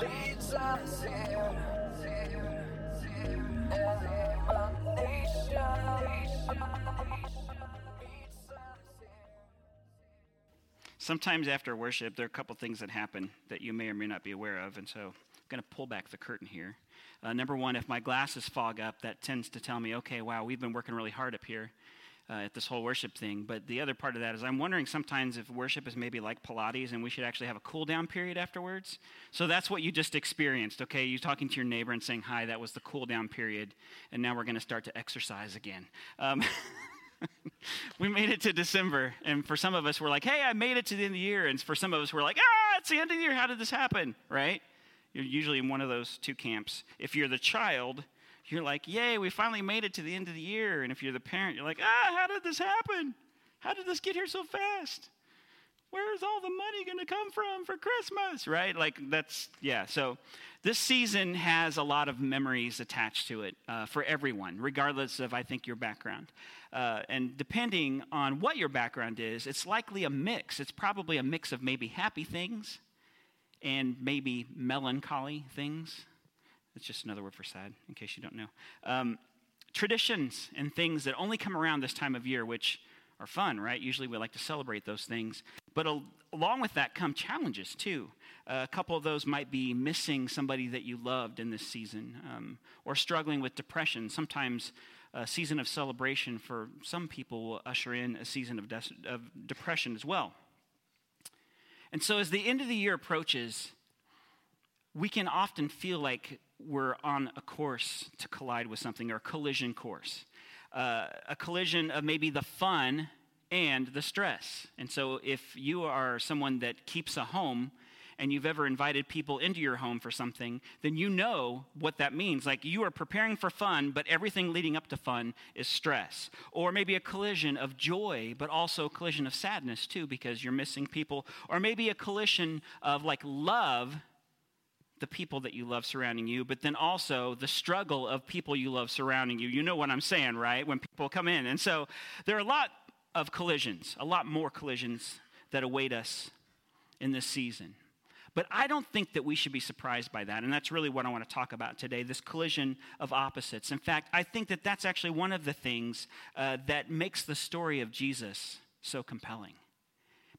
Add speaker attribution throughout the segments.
Speaker 1: leads us here. Sometimes after worship, there are a couple things that happen that you may or may not be aware of, and so I'm going to pull back the curtain here. Uh, number one, if my glasses fog up, that tends to tell me, okay, wow, we've been working really hard up here uh, at this whole worship thing. But the other part of that is I'm wondering sometimes if worship is maybe like Pilates and we should actually have a cool down period afterwards. So that's what you just experienced, okay? You talking to your neighbor and saying, hi, that was the cool down period, and now we're going to start to exercise again. Um, we made it to December, and for some of us, we're like, hey, I made it to the end of the year. And for some of us, we're like, ah, it's the end of the year. How did this happen, right? You're usually in one of those two camps. If you're the child, you're like, yay, we finally made it to the end of the year. And if you're the parent, you're like, ah, how did this happen? How did this get here so fast? Where's all the money going to come from for Christmas? Right? Like, that's, yeah. So, this season has a lot of memories attached to it uh, for everyone, regardless of, I think, your background. Uh, and depending on what your background is, it's likely a mix. It's probably a mix of maybe happy things and maybe melancholy things. It's just another word for sad, in case you don't know. Um, traditions and things that only come around this time of year, which are fun, right? Usually we like to celebrate those things. But al- along with that come challenges, too. Uh, a couple of those might be missing somebody that you loved in this season um, or struggling with depression. Sometimes a season of celebration for some people will usher in a season of, of depression as well. And so, as the end of the year approaches, we can often feel like we're on a course to collide with something or a collision course. Uh, a collision of maybe the fun and the stress. And so, if you are someone that keeps a home and you've ever invited people into your home for something, then you know what that means. Like you are preparing for fun, but everything leading up to fun is stress. Or maybe a collision of joy, but also a collision of sadness too, because you're missing people. Or maybe a collision of like love the people that you love surrounding you, but then also the struggle of people you love surrounding you. You know what I'm saying, right? When people come in. And so there are a lot of collisions, a lot more collisions that await us in this season. But I don't think that we should be surprised by that. And that's really what I want to talk about today this collision of opposites. In fact, I think that that's actually one of the things uh, that makes the story of Jesus so compelling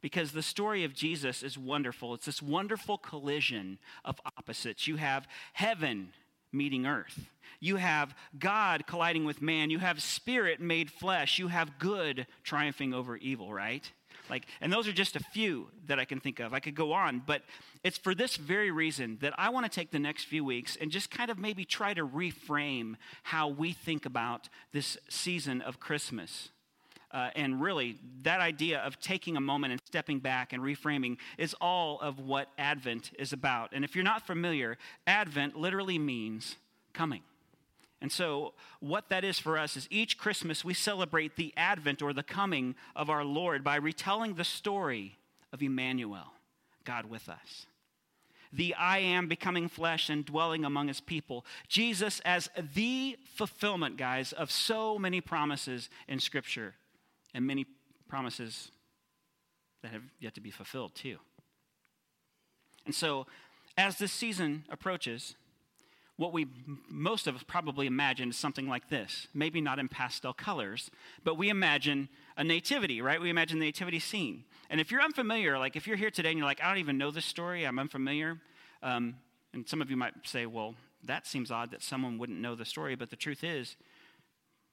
Speaker 1: because the story of Jesus is wonderful. It's this wonderful collision of opposites. You have heaven meeting earth, you have God colliding with man, you have spirit made flesh, you have good triumphing over evil, right? Like, and those are just a few that I can think of. I could go on, but it's for this very reason that I want to take the next few weeks and just kind of maybe try to reframe how we think about this season of Christmas. Uh, and really, that idea of taking a moment and stepping back and reframing is all of what Advent is about. And if you're not familiar, Advent literally means coming. And so, what that is for us is each Christmas we celebrate the advent or the coming of our Lord by retelling the story of Emmanuel, God with us. The I am becoming flesh and dwelling among his people. Jesus as the fulfillment, guys, of so many promises in Scripture and many promises that have yet to be fulfilled, too. And so, as this season approaches, what we most of us probably imagine is something like this. Maybe not in pastel colors, but we imagine a nativity, right? We imagine the nativity scene. And if you're unfamiliar, like if you're here today and you're like, I don't even know this story, I'm unfamiliar, um, and some of you might say, well, that seems odd that someone wouldn't know the story, but the truth is,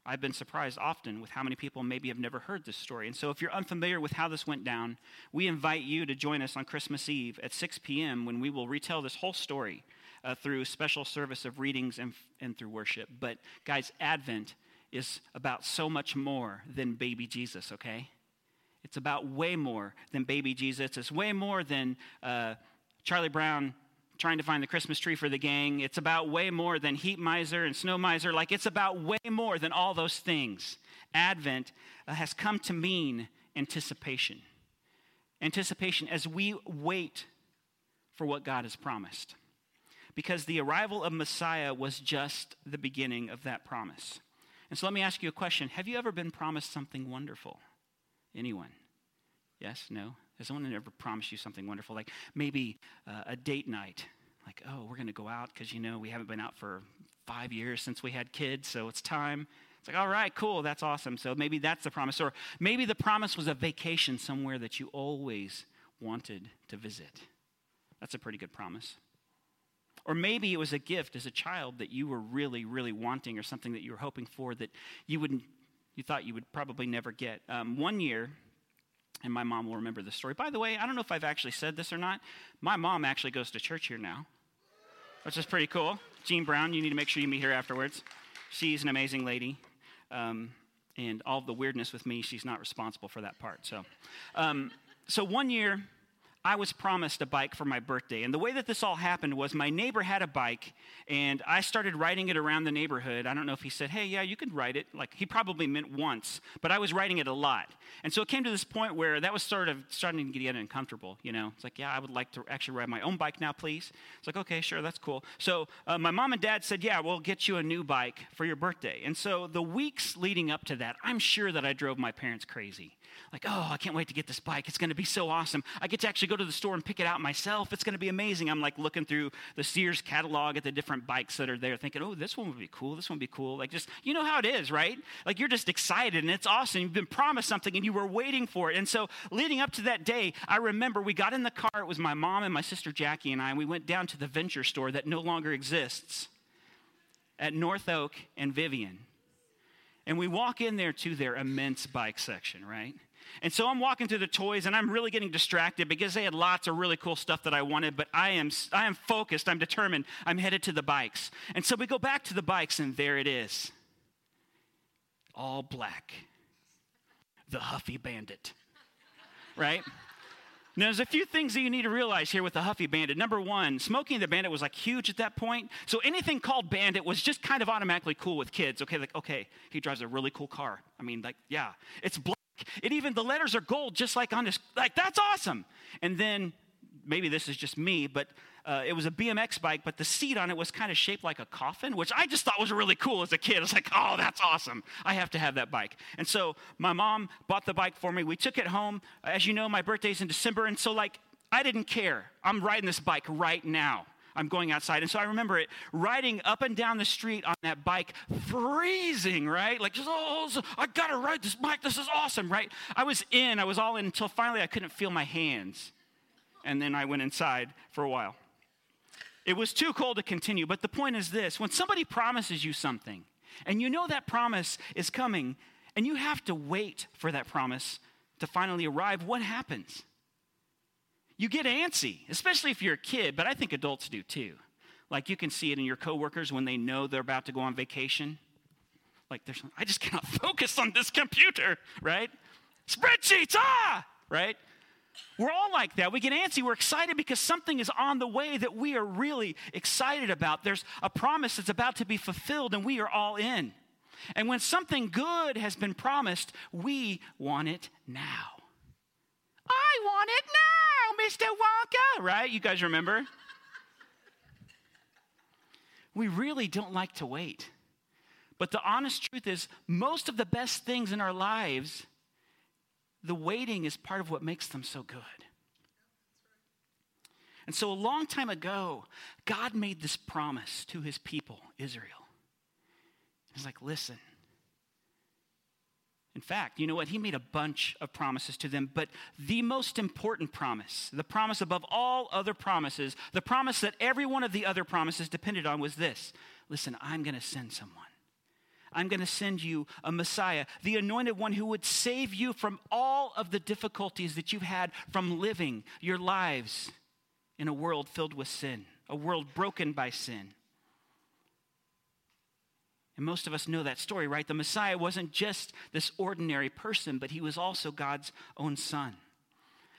Speaker 1: I've been surprised often with how many people maybe have never heard this story. And so, if you're unfamiliar with how this went down, we invite you to join us on Christmas Eve at 6 p.m. when we will retell this whole story uh, through special service of readings and, and through worship. But, guys, Advent is about so much more than baby Jesus, okay? It's about way more than baby Jesus. It's way more than uh, Charlie Brown trying to find the Christmas tree for the gang. It's about way more than heat miser and snow miser. Like, it's about way more than all those things. Advent uh, has come to mean anticipation. Anticipation as we wait for what God has promised. Because the arrival of Messiah was just the beginning of that promise. And so let me ask you a question Have you ever been promised something wonderful? Anyone? Yes? No? Has someone ever promised you something wonderful? Like maybe uh, a date night. Like, oh, we're going to go out because, you know, we haven't been out for five years since we had kids, so it's time. It's like, all right, cool, that's awesome. So maybe that's the promise. Or maybe the promise was a vacation somewhere that you always wanted to visit. That's a pretty good promise. Or maybe it was a gift as a child that you were really, really wanting, or something that you were hoping for that you wouldn't, you thought you would probably never get. Um, one year, and my mom will remember this story. By the way, I don't know if I've actually said this or not. My mom actually goes to church here now, which is pretty cool. Jean Brown, you need to make sure you meet her afterwards. She's an amazing lady. Um, and all the weirdness with me, she's not responsible for that part. So, um, so one year, I was promised a bike for my birthday. And the way that this all happened was my neighbor had a bike, and I started riding it around the neighborhood. I don't know if he said, hey, yeah, you can ride it. Like, he probably meant once, but I was riding it a lot. And so it came to this point where that was sort of starting to get uncomfortable, you know? It's like, yeah, I would like to actually ride my own bike now, please. It's like, okay, sure, that's cool. So uh, my mom and dad said, yeah, we'll get you a new bike for your birthday. And so the weeks leading up to that, I'm sure that I drove my parents crazy. Like, oh, I can't wait to get this bike. It's going to be so awesome. I get to actually go to the store and pick it out myself. It's going to be amazing. I'm like looking through the Sears catalog at the different bikes that are there, thinking, oh, this one would be cool. This one would be cool. Like, just, you know how it is, right? Like, you're just excited and it's awesome. You've been promised something and you were waiting for it. And so, leading up to that day, I remember we got in the car. It was my mom and my sister Jackie and I. And we went down to the venture store that no longer exists at North Oak and Vivian. And we walk in there to their immense bike section, right? And so I'm walking through the toys and I'm really getting distracted because they had lots of really cool stuff that I wanted, but I am, I am focused, I'm determined, I'm headed to the bikes. And so we go back to the bikes and there it is. All black. The Huffy Bandit. Right? Now, there's a few things that you need to realize here with the Huffy Bandit. Number one, Smokey and the Bandit was like huge at that point. So anything called Bandit was just kind of automatically cool with kids. Okay, like, okay, he drives a really cool car. I mean, like, yeah, it's black. It even, the letters are gold, just like on this. Like, that's awesome. And then, maybe this is just me, but uh, it was a BMX bike, but the seat on it was kind of shaped like a coffin, which I just thought was really cool as a kid. I was like, oh, that's awesome. I have to have that bike. And so my mom bought the bike for me. We took it home. As you know, my birthday's in December. And so, like, I didn't care. I'm riding this bike right now. I'm going outside. And so I remember it riding up and down the street on that bike, freezing, right? Like, oh, I gotta ride this bike. This is awesome, right? I was in, I was all in until finally I couldn't feel my hands. And then I went inside for a while. It was too cold to continue, but the point is this when somebody promises you something, and you know that promise is coming, and you have to wait for that promise to finally arrive, what happens? You get antsy, especially if you're a kid, but I think adults do too. Like you can see it in your coworkers when they know they're about to go on vacation. Like there's, I just cannot focus on this computer, right? Spreadsheets, ah, right? We're all like that. We get antsy. We're excited because something is on the way that we are really excited about. There's a promise that's about to be fulfilled, and we are all in. And when something good has been promised, we want it now. I want it now, Mr. Wonka, right? You guys remember? we really don't like to wait. But the honest truth is, most of the best things in our lives the waiting is part of what makes them so good. And so, a long time ago, God made this promise to his people, Israel. He's like, listen. In fact, you know what? He made a bunch of promises to them, but the most important promise, the promise above all other promises, the promise that every one of the other promises depended on was this listen, I'm going to send someone. I'm going to send you a Messiah, the anointed one who would save you from all of the difficulties that you've had from living your lives in a world filled with sin, a world broken by sin. And most of us know that story, right? The Messiah wasn't just this ordinary person, but he was also God's own son.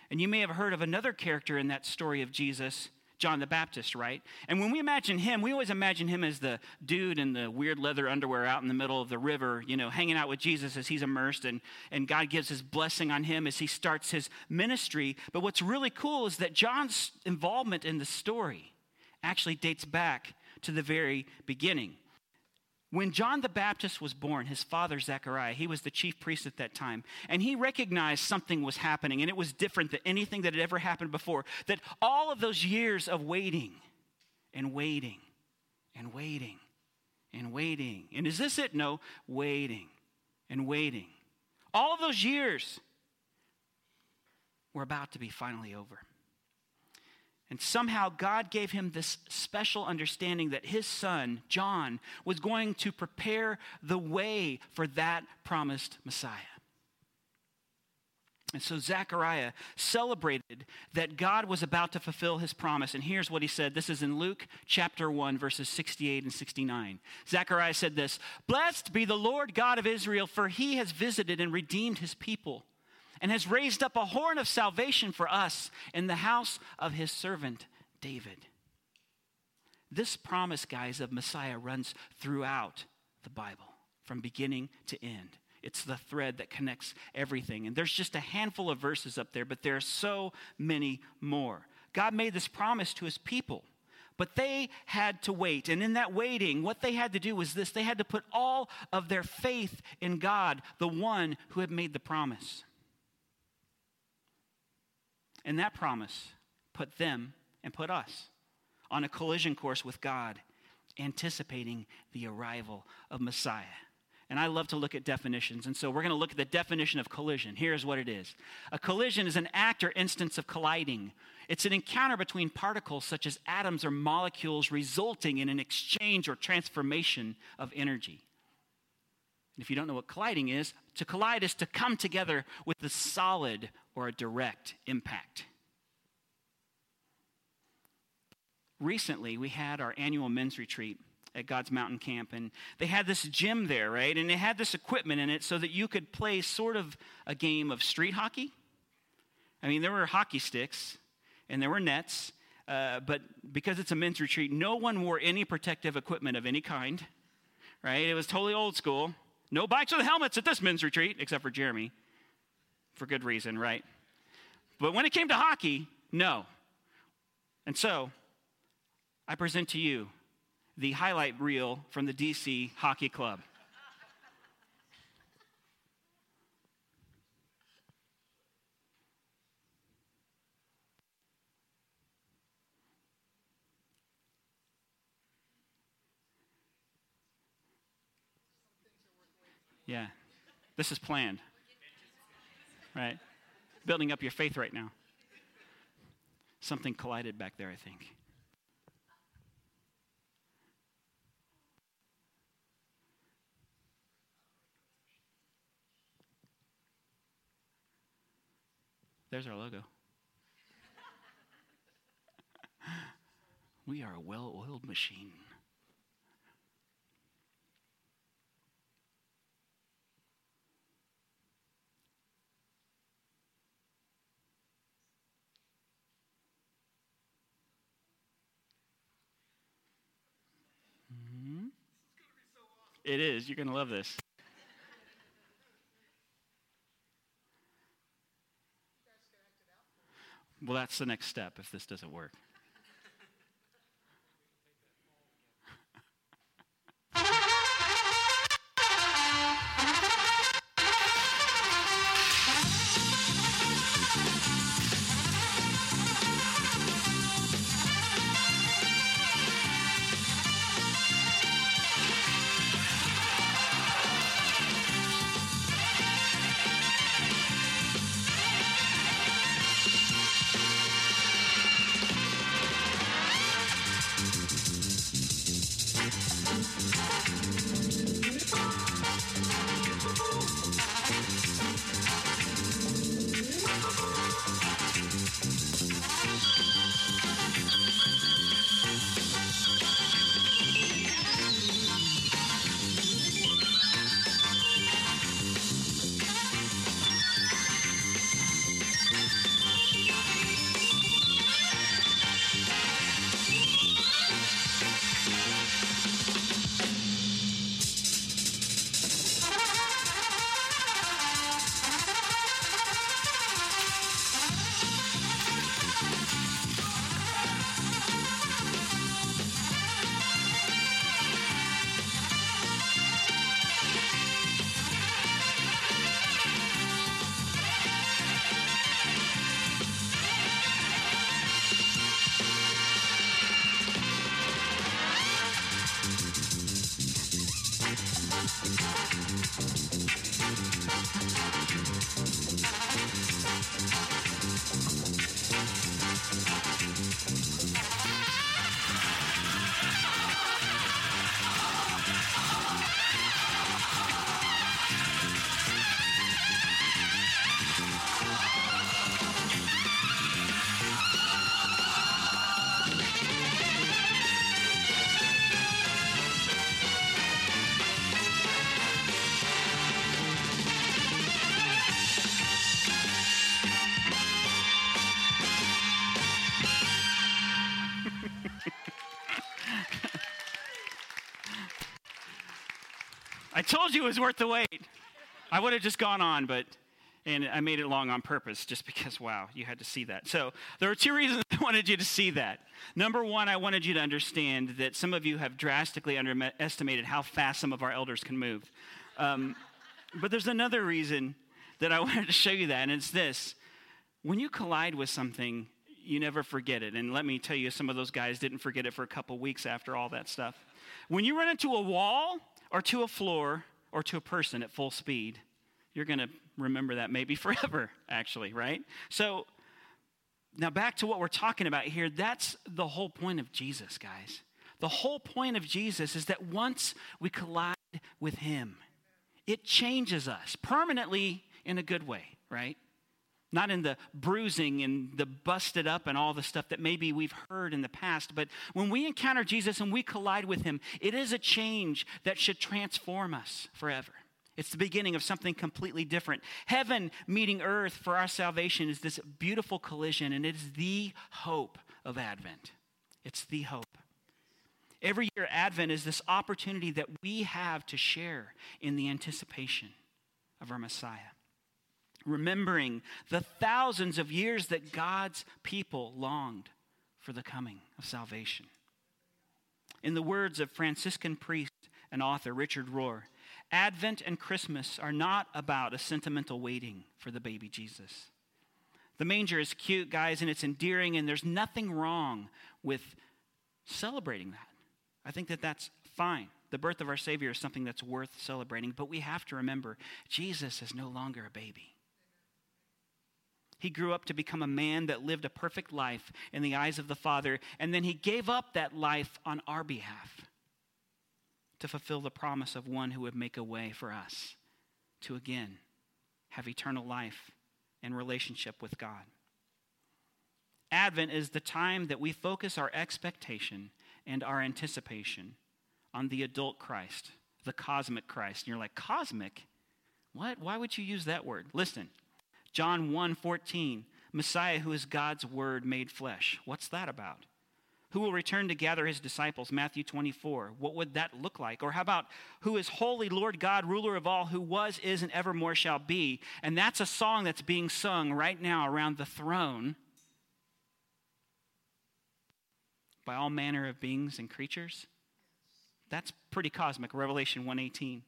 Speaker 1: And you may have heard of another character in that story of Jesus John the Baptist, right? And when we imagine him, we always imagine him as the dude in the weird leather underwear out in the middle of the river, you know, hanging out with Jesus as he's immersed, and, and God gives his blessing on him as he starts his ministry. But what's really cool is that John's involvement in the story actually dates back to the very beginning. When John the Baptist was born, his father Zechariah, he was the chief priest at that time, and he recognized something was happening, and it was different than anything that had ever happened before. That all of those years of waiting and waiting and waiting and waiting, and is this it? No, waiting and waiting. All of those years were about to be finally over. And somehow God gave him this special understanding that his son, John, was going to prepare the way for that promised Messiah. And so Zechariah celebrated that God was about to fulfill his promise. And here's what he said. This is in Luke chapter 1, verses 68 and 69. Zechariah said this Blessed be the Lord God of Israel, for he has visited and redeemed his people and has raised up a horn of salvation for us in the house of his servant David. This promise, guys, of Messiah runs throughout the Bible from beginning to end. It's the thread that connects everything. And there's just a handful of verses up there, but there are so many more. God made this promise to his people, but they had to wait. And in that waiting, what they had to do was this they had to put all of their faith in God, the one who had made the promise. And that promise put them and put us on a collision course with God, anticipating the arrival of Messiah. And I love to look at definitions. And so we're going to look at the definition of collision. Here's what it is A collision is an act or instance of colliding, it's an encounter between particles such as atoms or molecules, resulting in an exchange or transformation of energy. If you don't know what colliding is, to collide is to come together with a solid or a direct impact. Recently, we had our annual men's retreat at God's Mountain Camp, and they had this gym there, right? And it had this equipment in it so that you could play sort of a game of street hockey. I mean, there were hockey sticks and there were nets, uh, but because it's a men's retreat, no one wore any protective equipment of any kind, right? It was totally old school. No bikes with helmets at this men's retreat, except for Jeremy for good reason, right? But when it came to hockey, no. And so, I present to you the highlight reel from the DC Hockey Club. Yeah, this is planned right? Building up your faith right now. Something collided back there, I think. There's our logo. we are a well oiled machine. It is. You're going to love this. Well, that's the next step if this doesn't work. Told you it was worth the wait. I would have just gone on, but and I made it long on purpose just because wow, you had to see that. So, there are two reasons I wanted you to see that. Number 1, I wanted you to understand that some of you have drastically underestimated how fast some of our elders can move. Um, but there's another reason that I wanted to show you that, and it's this. When you collide with something, you never forget it. And let me tell you, some of those guys didn't forget it for a couple weeks after all that stuff. When you run into a wall, or to a floor or to a person at full speed, you're going to remember that maybe forever, actually, right? So, now back to what we're talking about here. That's the whole point of Jesus, guys. The whole point of Jesus is that once we collide with Him, it changes us permanently in a good way, right? Not in the bruising and the busted up and all the stuff that maybe we've heard in the past, but when we encounter Jesus and we collide with him, it is a change that should transform us forever. It's the beginning of something completely different. Heaven meeting earth for our salvation is this beautiful collision, and it is the hope of Advent. It's the hope. Every year, Advent is this opportunity that we have to share in the anticipation of our Messiah remembering the thousands of years that God's people longed for the coming of salvation. In the words of Franciscan priest and author Richard Rohr, Advent and Christmas are not about a sentimental waiting for the baby Jesus. The manger is cute, guys, and it's endearing, and there's nothing wrong with celebrating that. I think that that's fine. The birth of our Savior is something that's worth celebrating, but we have to remember Jesus is no longer a baby. He grew up to become a man that lived a perfect life in the eyes of the Father, and then he gave up that life on our behalf to fulfill the promise of one who would make a way for us to again have eternal life and relationship with God. Advent is the time that we focus our expectation and our anticipation on the adult Christ, the cosmic Christ. And you're like, cosmic? What? Why would you use that word? Listen, John 1 14, Messiah who is God's word made flesh. What's that about? Who will return to gather his disciples? Matthew 24. What would that look like? Or how about who is holy, Lord God, ruler of all, who was, is, and evermore shall be? And that's a song that's being sung right now around the throne by all manner of beings and creatures. That's pretty cosmic. Revelation 118.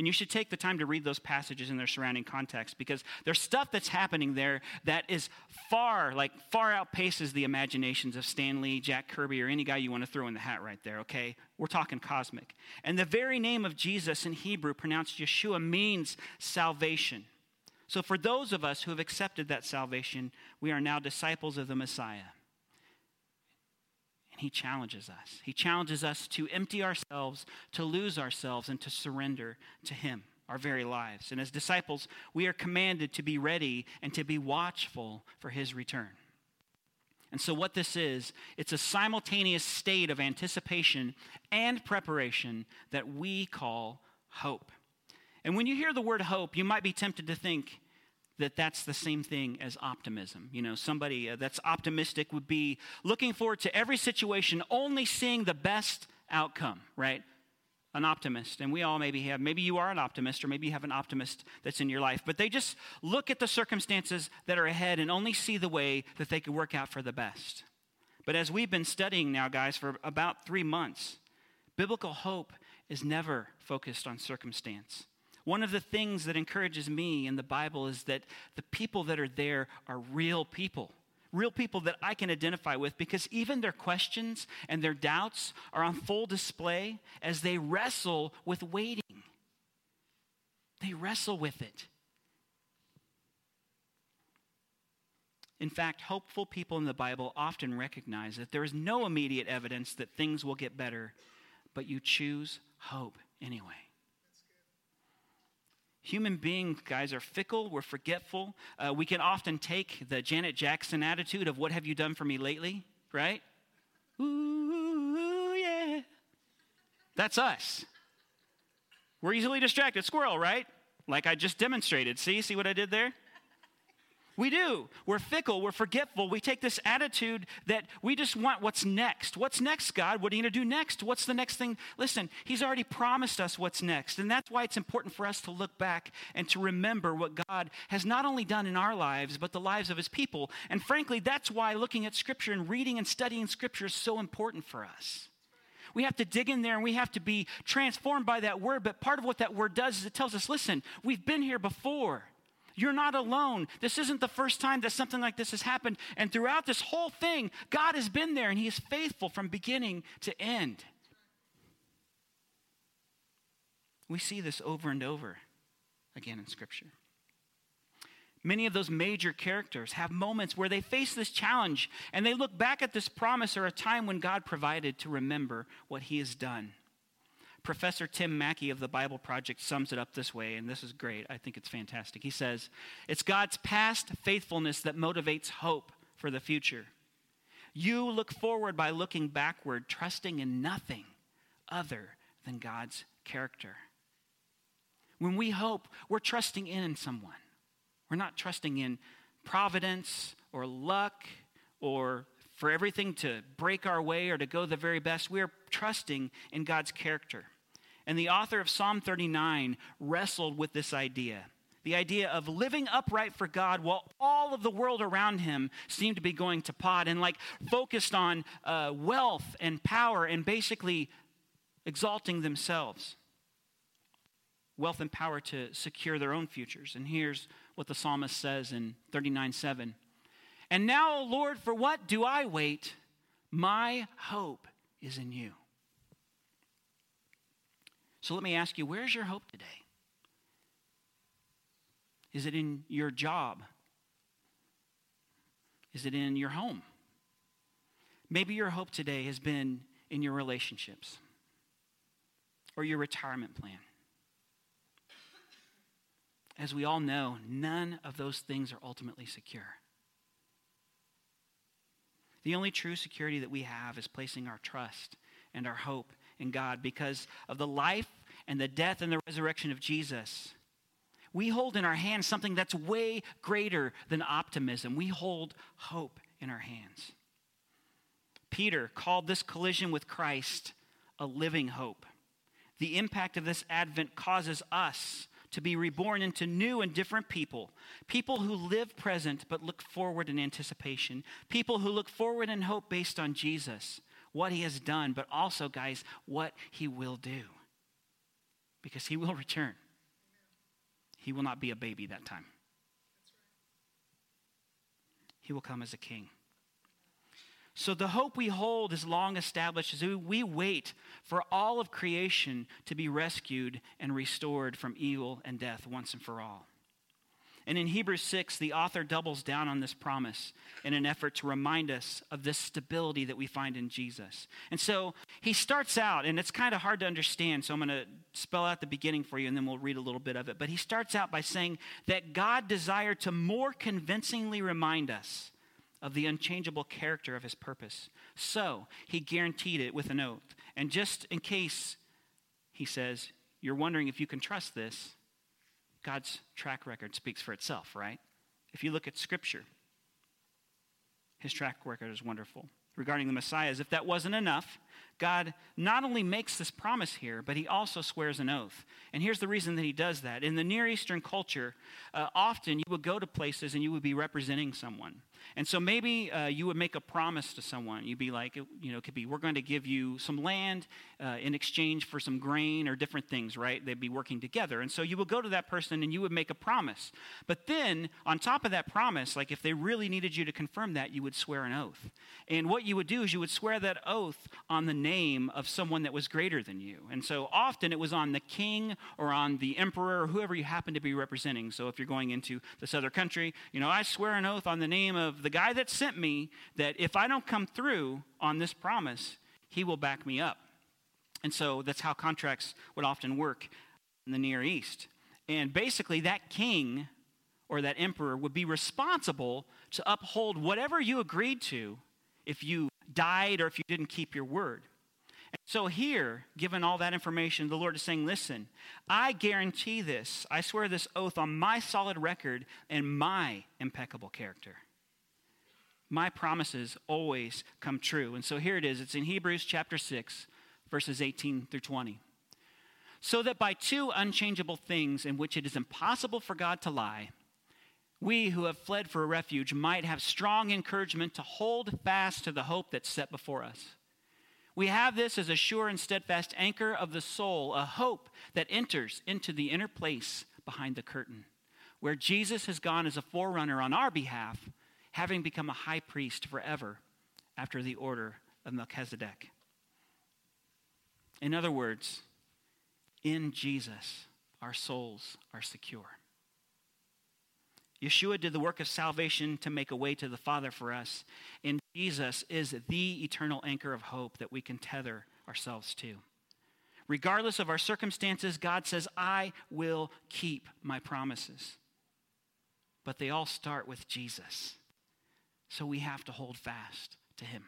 Speaker 1: And you should take the time to read those passages in their surrounding context because there's stuff that's happening there that is far, like far outpaces the imaginations of Stan Lee, Jack Kirby, or any guy you want to throw in the hat right there, okay? We're talking cosmic. And the very name of Jesus in Hebrew, pronounced Yeshua, means salvation. So for those of us who have accepted that salvation, we are now disciples of the Messiah he challenges us. He challenges us to empty ourselves, to lose ourselves, and to surrender to him our very lives. And as disciples, we are commanded to be ready and to be watchful for his return. And so, what this is, it's a simultaneous state of anticipation and preparation that we call hope. And when you hear the word hope, you might be tempted to think, that that's the same thing as optimism. You know, somebody uh, that's optimistic would be looking forward to every situation, only seeing the best outcome, right? An optimist. And we all maybe have, maybe you are an optimist, or maybe you have an optimist that's in your life, but they just look at the circumstances that are ahead and only see the way that they could work out for the best. But as we've been studying now, guys, for about three months, biblical hope is never focused on circumstance. One of the things that encourages me in the Bible is that the people that are there are real people. Real people that I can identify with because even their questions and their doubts are on full display as they wrestle with waiting. They wrestle with it. In fact, hopeful people in the Bible often recognize that there is no immediate evidence that things will get better, but you choose hope anyway. Human beings, guys, are fickle. We're forgetful. Uh, we can often take the Janet Jackson attitude of, What have you done for me lately? Right? Ooh, yeah. That's us. We're easily distracted. Squirrel, right? Like I just demonstrated. See? See what I did there? We do. We're fickle. We're forgetful. We take this attitude that we just want what's next. What's next, God? What are you going to do next? What's the next thing? Listen, He's already promised us what's next. And that's why it's important for us to look back and to remember what God has not only done in our lives, but the lives of His people. And frankly, that's why looking at Scripture and reading and studying Scripture is so important for us. We have to dig in there and we have to be transformed by that word. But part of what that word does is it tells us listen, we've been here before. You're not alone. This isn't the first time that something like this has happened. And throughout this whole thing, God has been there and He is faithful from beginning to end. We see this over and over again in Scripture. Many of those major characters have moments where they face this challenge and they look back at this promise or a time when God provided to remember what He has done. Professor Tim Mackie of the Bible Project sums it up this way, and this is great. I think it's fantastic. He says, It's God's past faithfulness that motivates hope for the future. You look forward by looking backward, trusting in nothing other than God's character. When we hope, we're trusting in someone. We're not trusting in providence or luck or for everything to break our way or to go the very best. We are trusting in God's character. And the author of Psalm 39 wrestled with this idea the idea of living upright for God while all of the world around him seemed to be going to pot and like focused on uh, wealth and power and basically exalting themselves. Wealth and power to secure their own futures. And here's what the psalmist says in 39 7. And now, Lord, for what do I wait? My hope is in you. So let me ask you where's your hope today? Is it in your job? Is it in your home? Maybe your hope today has been in your relationships or your retirement plan. As we all know, none of those things are ultimately secure. The only true security that we have is placing our trust and our hope in God because of the life and the death and the resurrection of Jesus. We hold in our hands something that's way greater than optimism. We hold hope in our hands. Peter called this collision with Christ a living hope. The impact of this advent causes us to be reborn into new and different people. People who live present but look forward in anticipation. People who look forward in hope based on Jesus, what he has done, but also, guys, what he will do. Because he will return. He will not be a baby that time. He will come as a king. So the hope we hold is long established as we wait for all of creation to be rescued and restored from evil and death once and for all. And in Hebrews 6, the author doubles down on this promise in an effort to remind us of this stability that we find in Jesus. And so he starts out, and it's kind of hard to understand, so I'm going to spell out the beginning for you and then we'll read a little bit of it. But he starts out by saying that God desired to more convincingly remind us of the unchangeable character of his purpose. So he guaranteed it with an oath. And just in case, he says, you're wondering if you can trust this, God's track record speaks for itself, right? If you look at Scripture, his track record is wonderful. Regarding the Messiah, as if that wasn't enough, God not only makes this promise here, but he also swears an oath. And here's the reason that he does that. In the Near Eastern culture, uh, often you would go to places and you would be representing someone. And so maybe uh, you would make a promise to someone. You'd be like, you know, it could be, we're going to give you some land uh, in exchange for some grain or different things, right? They'd be working together. And so you would go to that person and you would make a promise. But then, on top of that promise, like if they really needed you to confirm that, you would swear an oath. And what you would do is you would swear that oath on the name of someone that was greater than you. And so often it was on the king or on the emperor or whoever you happen to be representing. So if you're going into this other country, you know, I swear an oath on the name of the guy that sent me that if I don't come through on this promise, he will back me up. And so that's how contracts would often work in the Near East. And basically, that king or that emperor would be responsible to uphold whatever you agreed to if you died or if you didn't keep your word. So, here, given all that information, the Lord is saying, Listen, I guarantee this. I swear this oath on my solid record and my impeccable character. My promises always come true. And so, here it is. It's in Hebrews chapter 6, verses 18 through 20. So that by two unchangeable things in which it is impossible for God to lie, we who have fled for a refuge might have strong encouragement to hold fast to the hope that's set before us. We have this as a sure and steadfast anchor of the soul, a hope that enters into the inner place behind the curtain, where Jesus has gone as a forerunner on our behalf, having become a high priest forever after the order of Melchizedek. In other words, in Jesus, our souls are secure. Yeshua did the work of salvation to make a way to the Father for us. And Jesus is the eternal anchor of hope that we can tether ourselves to. Regardless of our circumstances, God says, I will keep my promises. But they all start with Jesus. So we have to hold fast to him.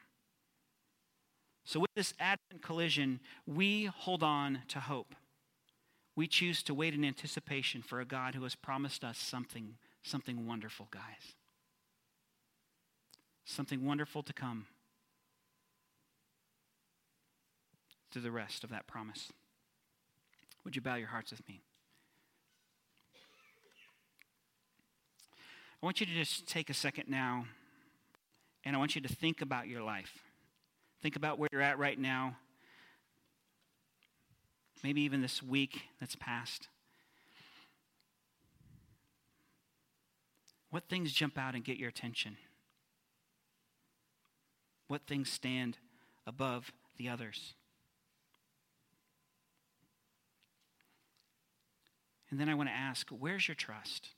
Speaker 1: So, with this Advent collision, we hold on to hope. We choose to wait in anticipation for a God who has promised us something something wonderful, guys. Something wonderful to come through the rest of that promise. Would you bow your hearts with me? I want you to just take a second now and I want you to think about your life. Think about where you're at right now. Maybe even this week that's passed. What things jump out and get your attention? What things stand above the others? And then I want to ask where's your trust?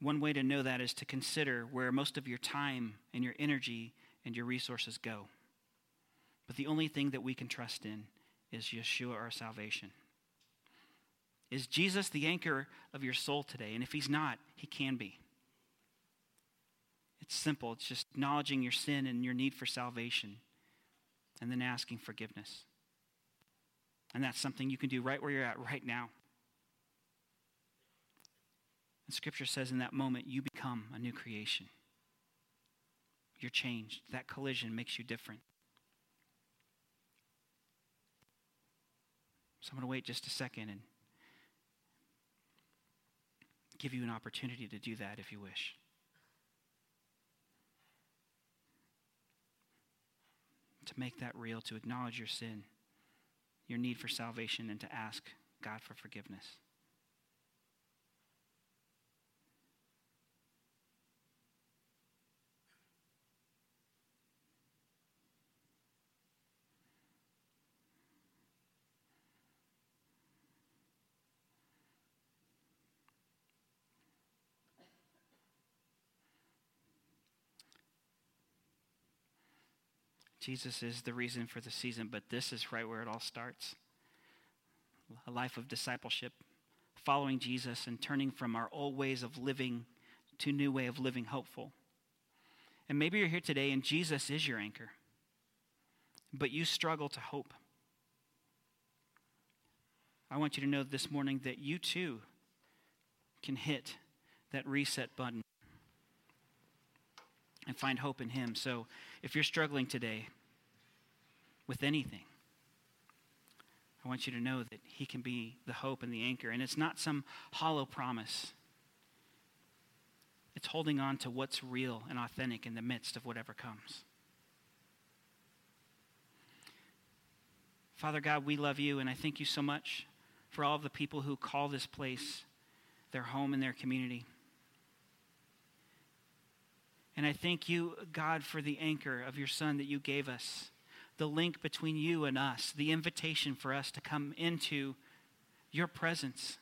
Speaker 1: One way to know that is to consider where most of your time and your energy and your resources go. But the only thing that we can trust in is Yeshua, our salvation. Is Jesus the anchor of your soul today? And if he's not, he can be. It's simple. It's just acknowledging your sin and your need for salvation and then asking forgiveness. And that's something you can do right where you're at right now. And scripture says in that moment, you become a new creation. You're changed. That collision makes you different. So I'm going to wait just a second and give you an opportunity to do that if you wish. To make that real, to acknowledge your sin, your need for salvation, and to ask God for forgiveness. Jesus is the reason for the season, but this is right where it all starts. A life of discipleship, following Jesus and turning from our old ways of living to new way of living hopeful. And maybe you're here today and Jesus is your anchor, but you struggle to hope. I want you to know this morning that you too can hit that reset button and find hope in Him. So if you're struggling today with anything, I want you to know that He can be the hope and the anchor. And it's not some hollow promise, it's holding on to what's real and authentic in the midst of whatever comes. Father God, we love you, and I thank you so much for all of the people who call this place their home and their community. And I thank you, God, for the anchor of your Son that you gave us, the link between you and us, the invitation for us to come into your presence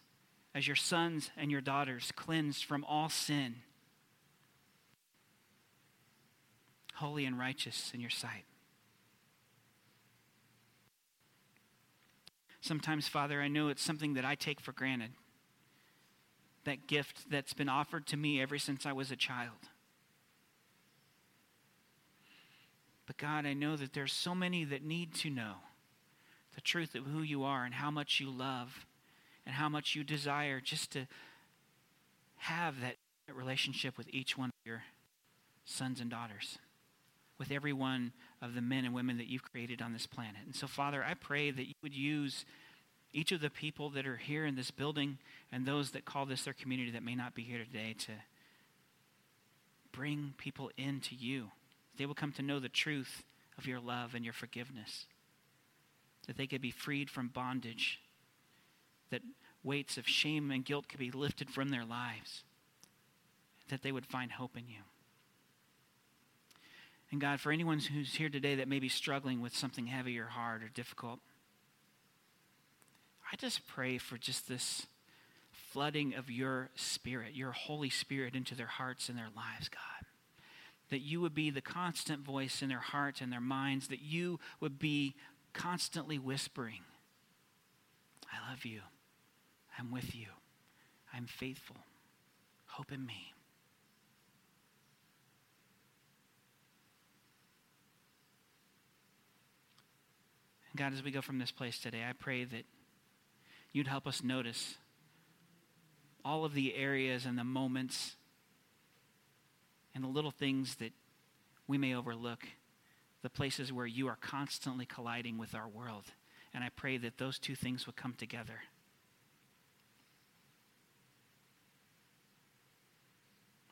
Speaker 1: as your sons and your daughters, cleansed from all sin, holy and righteous in your sight. Sometimes, Father, I know it's something that I take for granted. That gift that's been offered to me ever since I was a child. But God, I know that there's so many that need to know the truth of who you are and how much you love and how much you desire just to have that relationship with each one of your sons and daughters, with every one of the men and women that you've created on this planet. And so, Father, I pray that you would use each of the people that are here in this building and those that call this their community that may not be here today to bring people into you they will come to know the truth of your love and your forgiveness. That they could be freed from bondage. That weights of shame and guilt could be lifted from their lives. That they would find hope in you. And God, for anyone who's here today that may be struggling with something heavy or hard or difficult, I just pray for just this flooding of your spirit, your Holy Spirit into their hearts and their lives, God that you would be the constant voice in their hearts and their minds, that you would be constantly whispering, I love you. I'm with you. I'm faithful. Hope in me. And God, as we go from this place today, I pray that you'd help us notice all of the areas and the moments and the little things that we may overlook, the places where you are constantly colliding with our world. And I pray that those two things would come together.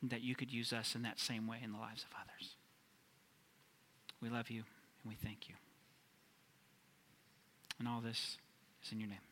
Speaker 1: That you could use us in that same way in the lives of others. We love you and we thank you. And all this is in your name.